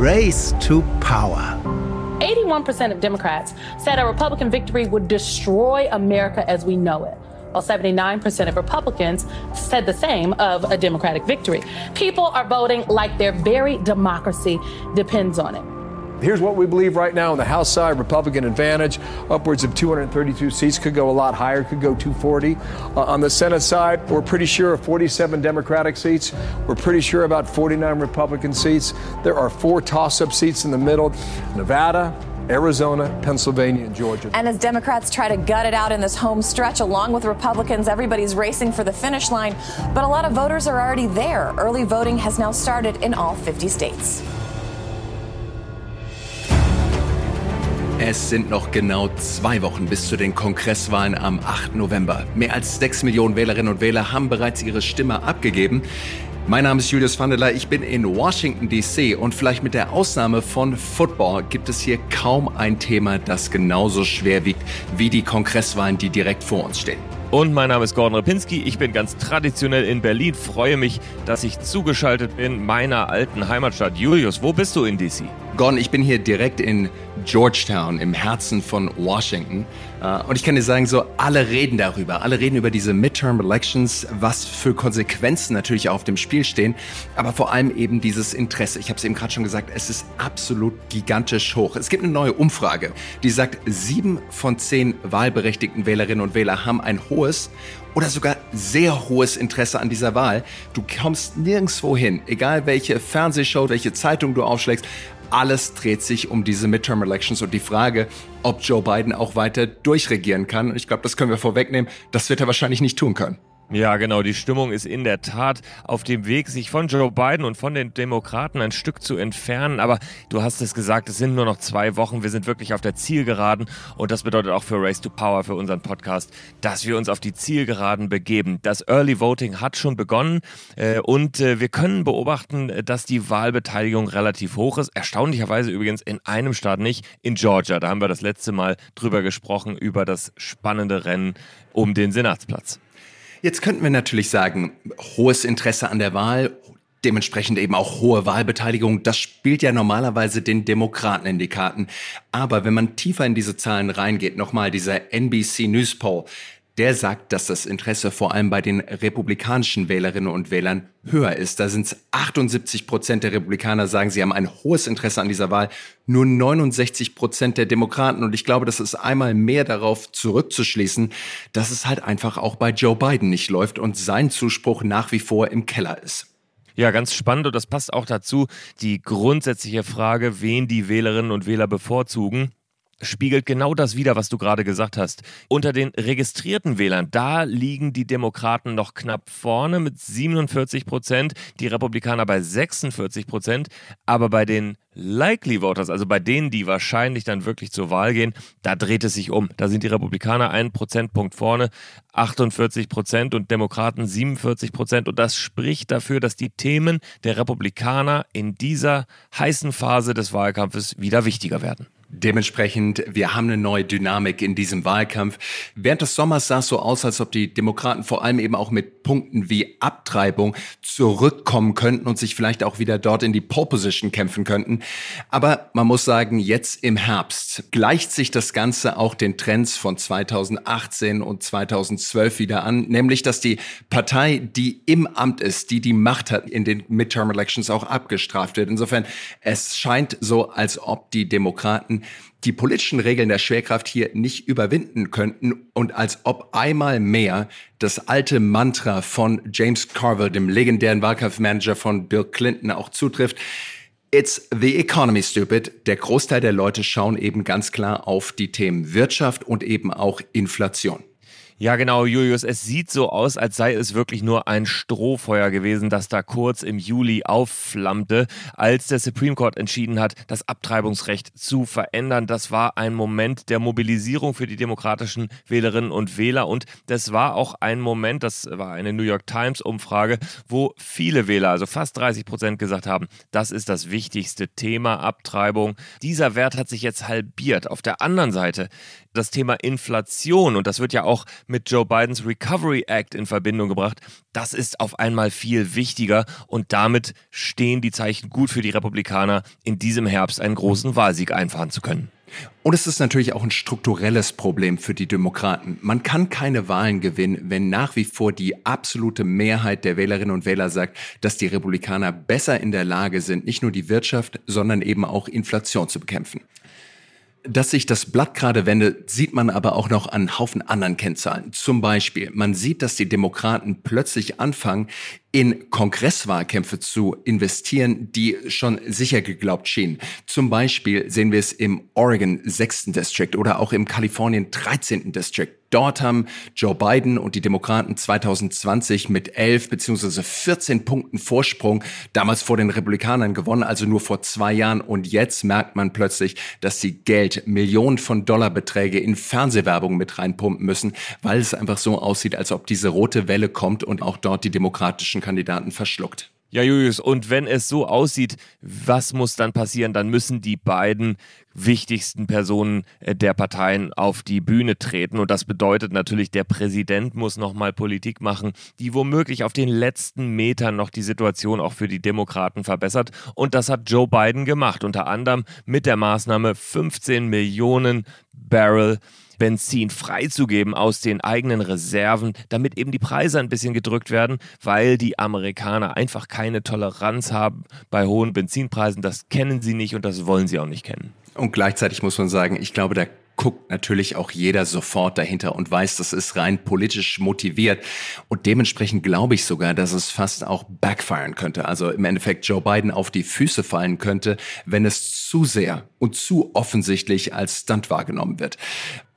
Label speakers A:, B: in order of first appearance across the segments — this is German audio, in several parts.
A: Race to Power.
B: 81% of Democrats said a Republican victory would destroy America as we know it. While 79% of Republicans said the same of a Democratic victory. People are voting like their very democracy depends on it.
C: Here's what we believe right now on the House side Republican advantage, upwards of 232 seats, could go a lot higher, could go 240. Uh, on the Senate side, we're pretty sure of 47 Democratic seats. We're pretty sure about 49 Republican seats. There are four toss up seats in the middle Nevada, Arizona, Pennsylvania, and Georgia.
D: And as Democrats try to gut it out in this home stretch, along with Republicans, everybody's racing for the finish line. But a lot of voters are already there. Early voting has now started in all 50 states.
E: Es sind noch genau zwei Wochen bis zu den Kongresswahlen am 8. November. Mehr als 6 Millionen Wählerinnen und Wähler haben bereits ihre Stimme abgegeben. Mein Name ist Julius Vandeler, ich bin in Washington, D.C. und vielleicht mit der Ausnahme von Football gibt es hier kaum ein Thema, das genauso schwer wiegt wie die Kongresswahlen, die direkt vor uns stehen.
F: Und mein Name ist Gordon Repinski. Ich bin ganz traditionell in Berlin. Freue mich, dass ich zugeschaltet bin meiner alten Heimatstadt. Julius, wo bist du in DC?
E: Gordon, ich bin hier direkt in Georgetown im Herzen von Washington. Äh, und ich kann dir sagen, so alle reden darüber. Alle reden über diese Midterm Elections, was für Konsequenzen natürlich auf dem Spiel stehen. Aber vor allem eben dieses Interesse. Ich habe es eben gerade schon gesagt, es ist absolut gigantisch hoch. Es gibt eine neue Umfrage, die sagt, sieben von zehn wahlberechtigten Wählerinnen und Wähler haben ein hohes oder sogar sehr hohes Interesse an dieser Wahl. Du kommst nirgendwo hin, egal welche Fernsehshow, welche Zeitung du aufschlägst alles dreht sich um diese Midterm Elections und die Frage, ob Joe Biden auch weiter durchregieren kann. Und ich glaube, das können wir vorwegnehmen. Das wird er wahrscheinlich nicht tun können.
F: Ja, genau. Die Stimmung ist in der Tat auf dem Weg, sich von Joe Biden und von den Demokraten ein Stück zu entfernen. Aber du hast es gesagt, es sind nur noch zwei Wochen. Wir sind wirklich auf der Zielgeraden. Und das bedeutet auch für Race to Power, für unseren Podcast, dass wir uns auf die Zielgeraden begeben. Das Early Voting hat schon begonnen. Äh, und äh, wir können beobachten, dass die Wahlbeteiligung relativ hoch ist. Erstaunlicherweise übrigens in einem Staat nicht, in Georgia. Da haben wir das letzte Mal drüber gesprochen, über das spannende Rennen um den Senatsplatz.
E: Jetzt könnten wir natürlich sagen, hohes Interesse an der Wahl, dementsprechend eben auch hohe Wahlbeteiligung, das spielt ja normalerweise den Demokraten in die Karten. Aber wenn man tiefer in diese Zahlen reingeht, nochmal dieser NBC News Poll, der sagt, dass das Interesse vor allem bei den republikanischen Wählerinnen und Wählern höher ist. Da sind es 78 Prozent der Republikaner sagen, sie haben ein hohes Interesse an dieser Wahl. Nur 69 Prozent der Demokraten. Und ich glaube, das ist einmal mehr darauf zurückzuschließen, dass es halt einfach auch bei Joe Biden nicht läuft und sein Zuspruch nach wie vor im Keller ist.
F: Ja, ganz spannend und das passt auch dazu, die grundsätzliche Frage, wen die Wählerinnen und Wähler bevorzugen spiegelt genau das wider, was du gerade gesagt hast. Unter den registrierten Wählern, da liegen die Demokraten noch knapp vorne mit 47 Prozent, die Republikaner bei 46 Prozent. Aber bei den Likely Voters, also bei denen, die wahrscheinlich dann wirklich zur Wahl gehen, da dreht es sich um. Da sind die Republikaner einen Prozentpunkt vorne, 48 Prozent und Demokraten 47 Prozent. Und das spricht dafür, dass die Themen der Republikaner in dieser heißen Phase des Wahlkampfes wieder wichtiger werden.
E: Dementsprechend, wir haben eine neue Dynamik in diesem Wahlkampf. Während des Sommers sah es so aus, als ob die Demokraten vor allem eben auch mit Punkten wie Abtreibung zurückkommen könnten und sich vielleicht auch wieder dort in die Pole Position kämpfen könnten. Aber man muss sagen, jetzt im Herbst gleicht sich das Ganze auch den Trends von 2018 und 2012 wieder an, nämlich dass die Partei, die im Amt ist, die die Macht hat, in den Midterm Elections auch abgestraft wird. Insofern, es scheint so, als ob die Demokraten die politischen Regeln der Schwerkraft hier nicht überwinden könnten und als ob einmal mehr das alte Mantra von James Carville, dem legendären Wahlkampfmanager von Bill Clinton, auch zutrifft. It's the economy, stupid. Der Großteil der Leute schauen eben ganz klar auf die Themen Wirtschaft und eben auch Inflation.
F: Ja, genau, Julius. Es sieht so aus, als sei es wirklich nur ein Strohfeuer gewesen, das da kurz im Juli aufflammte, als der Supreme Court entschieden hat, das Abtreibungsrecht zu verändern. Das war ein Moment der Mobilisierung für die demokratischen Wählerinnen und Wähler und das war auch ein Moment, das war eine New York Times Umfrage, wo viele Wähler, also fast 30 Prozent gesagt haben, das ist das wichtigste Thema Abtreibung. Dieser Wert hat sich jetzt halbiert. Auf der anderen Seite das Thema Inflation und das wird ja auch mit Joe Bidens Recovery Act in Verbindung gebracht. Das ist auf einmal viel wichtiger und damit stehen die Zeichen gut für die Republikaner, in diesem Herbst einen großen Wahlsieg einfahren zu können.
E: Und es ist natürlich auch ein strukturelles Problem für die Demokraten. Man kann keine Wahlen gewinnen, wenn nach wie vor die absolute Mehrheit der Wählerinnen und Wähler sagt, dass die Republikaner besser in der Lage sind, nicht nur die Wirtschaft, sondern eben auch Inflation zu bekämpfen. Dass sich das Blatt gerade wendet, sieht man aber auch noch an Haufen anderen Kennzahlen. Zum Beispiel, man sieht, dass die Demokraten plötzlich anfangen, in Kongresswahlkämpfe zu investieren, die schon sicher geglaubt schienen. Zum Beispiel sehen wir es im Oregon 6. District oder auch im Kalifornien 13. District. Dort haben Joe Biden und die Demokraten 2020 mit 11 beziehungsweise 14 Punkten Vorsprung damals vor den Republikanern gewonnen, also nur vor zwei Jahren. Und jetzt merkt man plötzlich, dass sie Geld, Millionen von Dollarbeträge in Fernsehwerbung mit reinpumpen müssen, weil es einfach so aussieht, als ob diese rote Welle kommt und auch dort die demokratischen demokratischen Kandidaten verschluckt.
F: Ja, Julius, und wenn es so aussieht, was muss dann passieren? Dann müssen die beiden wichtigsten Personen äh, der Parteien auf die Bühne treten. Und das bedeutet natürlich, der Präsident muss nochmal Politik machen, die womöglich auf den letzten Metern noch die Situation auch für die Demokraten verbessert. Und das hat Joe Biden gemacht, unter anderem mit der Maßnahme 15 Millionen Barrel Benzin freizugeben aus den eigenen Reserven, damit eben die Preise ein bisschen gedrückt werden, weil die Amerikaner einfach keine Toleranz haben bei hohen Benzinpreisen. Das kennen sie nicht und das wollen sie auch nicht kennen.
E: Und gleichzeitig muss man sagen, ich glaube, da guckt natürlich auch jeder sofort dahinter und weiß, das ist rein politisch motiviert. Und dementsprechend glaube ich sogar, dass es fast auch backfiren könnte. Also im Endeffekt Joe Biden auf die Füße fallen könnte, wenn es zu sehr und zu offensichtlich als Stunt wahrgenommen wird.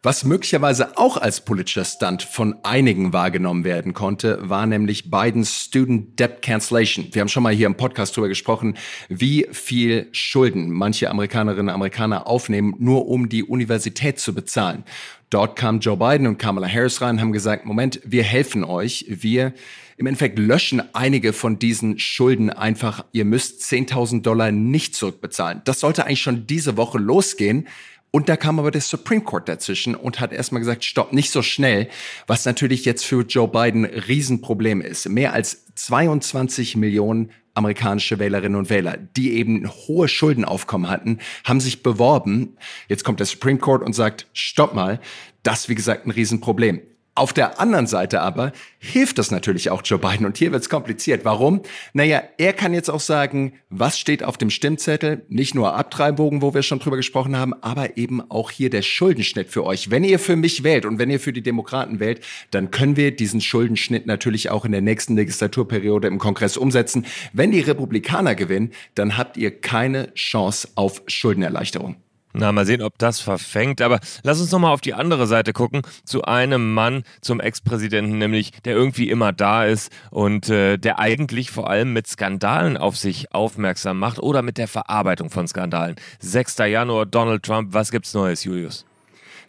E: Was möglicherweise auch als politischer Stunt von einigen wahrgenommen werden konnte, war nämlich Bidens Student Debt Cancellation. Wir haben schon mal hier im Podcast darüber gesprochen, wie viel Schulden manche Amerikanerinnen und Amerikaner aufnehmen, nur um die Universität zu bezahlen. Dort kam Joe Biden und Kamala Harris rein, haben gesagt, Moment, wir helfen euch. Wir im Endeffekt löschen einige von diesen Schulden einfach. Ihr müsst 10.000 Dollar nicht zurückbezahlen. Das sollte eigentlich schon diese Woche losgehen. Und da kam aber der Supreme Court dazwischen und hat erstmal gesagt, stopp, nicht so schnell, was natürlich jetzt für Joe Biden ein Riesenproblem ist. Mehr als 22 Millionen amerikanische Wählerinnen und Wähler, die eben hohe Schuldenaufkommen hatten, haben sich beworben. Jetzt kommt der Supreme Court und sagt, stopp mal, das wie gesagt ein Riesenproblem. Auf der anderen Seite aber hilft das natürlich auch Joe Biden. Und hier wird es kompliziert. Warum? Naja, er kann jetzt auch sagen, was steht auf dem Stimmzettel? Nicht nur Abtreibungen, wo wir schon drüber gesprochen haben, aber eben auch hier der Schuldenschnitt für euch. Wenn ihr für mich wählt und wenn ihr für die Demokraten wählt, dann können wir diesen Schuldenschnitt natürlich auch in der nächsten Legislaturperiode im Kongress umsetzen. Wenn die Republikaner gewinnen, dann habt ihr keine Chance auf Schuldenerleichterung.
F: Na, mal sehen, ob das verfängt. Aber lass uns nochmal auf die andere Seite gucken. Zu einem Mann, zum Ex-Präsidenten, nämlich, der irgendwie immer da ist und äh, der eigentlich vor allem mit Skandalen auf sich aufmerksam macht oder mit der Verarbeitung von Skandalen. 6. Januar, Donald Trump. Was gibt's Neues, Julius?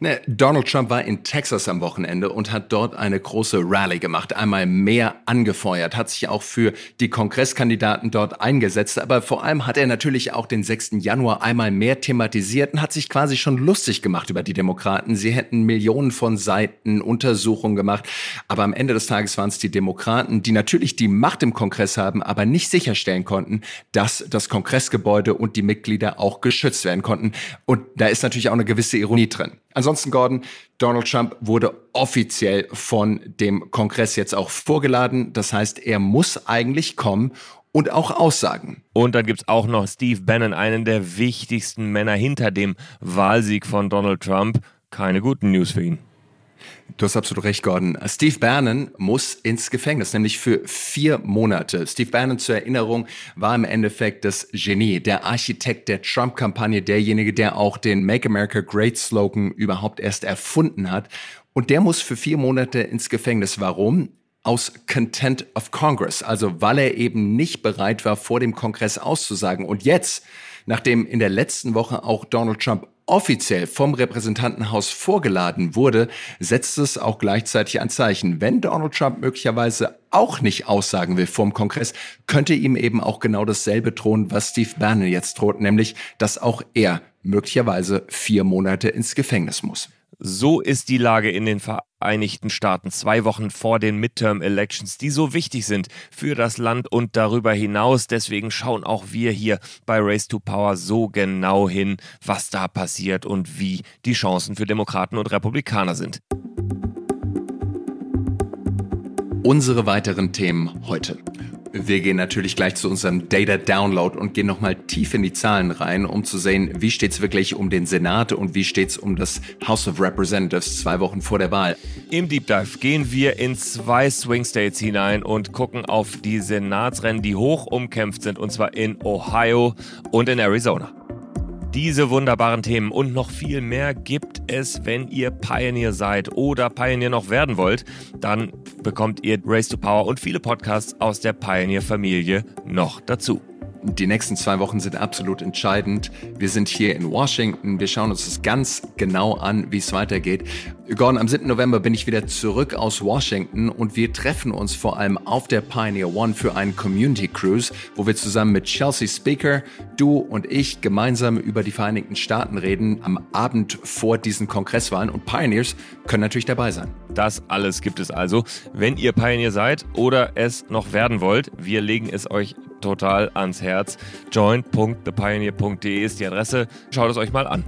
E: Ne, Donald Trump war in Texas am Wochenende und hat dort eine große Rallye gemacht, einmal mehr angefeuert, hat sich auch für die Kongresskandidaten dort eingesetzt, aber vor allem hat er natürlich auch den 6. Januar einmal mehr thematisiert und hat sich quasi schon lustig gemacht über die Demokraten. Sie hätten Millionen von Seiten Untersuchungen gemacht, aber am Ende des Tages waren es die Demokraten, die natürlich die Macht im Kongress haben, aber nicht sicherstellen konnten, dass das Kongressgebäude und die Mitglieder auch geschützt werden konnten. Und da ist natürlich auch eine gewisse Ironie drin. Ansonsten, Gordon, Donald Trump wurde offiziell von dem Kongress jetzt auch vorgeladen. Das heißt, er muss eigentlich kommen und auch aussagen.
F: Und dann gibt's auch noch Steve Bannon, einen der wichtigsten Männer hinter dem Wahlsieg von Donald Trump. Keine guten News für ihn.
E: Du hast absolut recht, Gordon. Steve Bannon muss ins Gefängnis, nämlich für vier Monate. Steve Bannon zur Erinnerung war im Endeffekt das Genie, der Architekt der Trump-Kampagne, derjenige, der auch den Make America Great Slogan überhaupt erst erfunden hat. Und der muss für vier Monate ins Gefängnis. Warum? aus Content of Congress, also weil er eben nicht bereit war, vor dem Kongress auszusagen. Und jetzt, nachdem in der letzten Woche auch Donald Trump offiziell vom Repräsentantenhaus vorgeladen wurde, setzt es auch gleichzeitig ein Zeichen. Wenn Donald Trump möglicherweise auch nicht aussagen will vom Kongress, könnte ihm eben auch genau dasselbe drohen, was Steve Bannon jetzt droht, nämlich, dass auch er möglicherweise vier Monate ins Gefängnis muss.
F: So ist die Lage in den Vereinigten Staaten zwei Wochen vor den Midterm Elections, die so wichtig sind für das Land und darüber hinaus. Deswegen schauen auch wir hier bei Race to Power so genau hin, was da passiert und wie die Chancen für Demokraten und Republikaner sind.
E: Unsere weiteren Themen heute. Wir gehen natürlich gleich zu unserem Data Download und gehen nochmal tief in die Zahlen rein, um zu sehen, wie steht es wirklich um den Senat und wie steht es um das House of Representatives zwei Wochen vor der Wahl.
F: Im Deep Dive gehen wir in zwei Swing States hinein und gucken auf die Senatsrennen, die hoch umkämpft sind, und zwar in Ohio und in Arizona. Diese wunderbaren Themen und noch viel mehr gibt es, wenn ihr Pioneer seid oder Pioneer noch werden wollt. Dann bekommt ihr Race to Power und viele Podcasts aus der Pioneer-Familie noch dazu.
E: Die nächsten zwei Wochen sind absolut entscheidend. Wir sind hier in Washington. Wir schauen uns das ganz genau an, wie es weitergeht. Gordon, am 7. November bin ich wieder zurück aus Washington und wir treffen uns vor allem auf der Pioneer One für einen Community Cruise, wo wir zusammen mit Chelsea Speaker, du und ich gemeinsam über die Vereinigten Staaten reden am Abend vor diesen Kongresswahlen und Pioneers können natürlich dabei sein.
F: Das alles gibt es also. Wenn ihr Pioneer seid oder es noch werden wollt, wir legen es euch total ans Herz. join.thepioneer.de ist die Adresse. Schaut es euch mal an.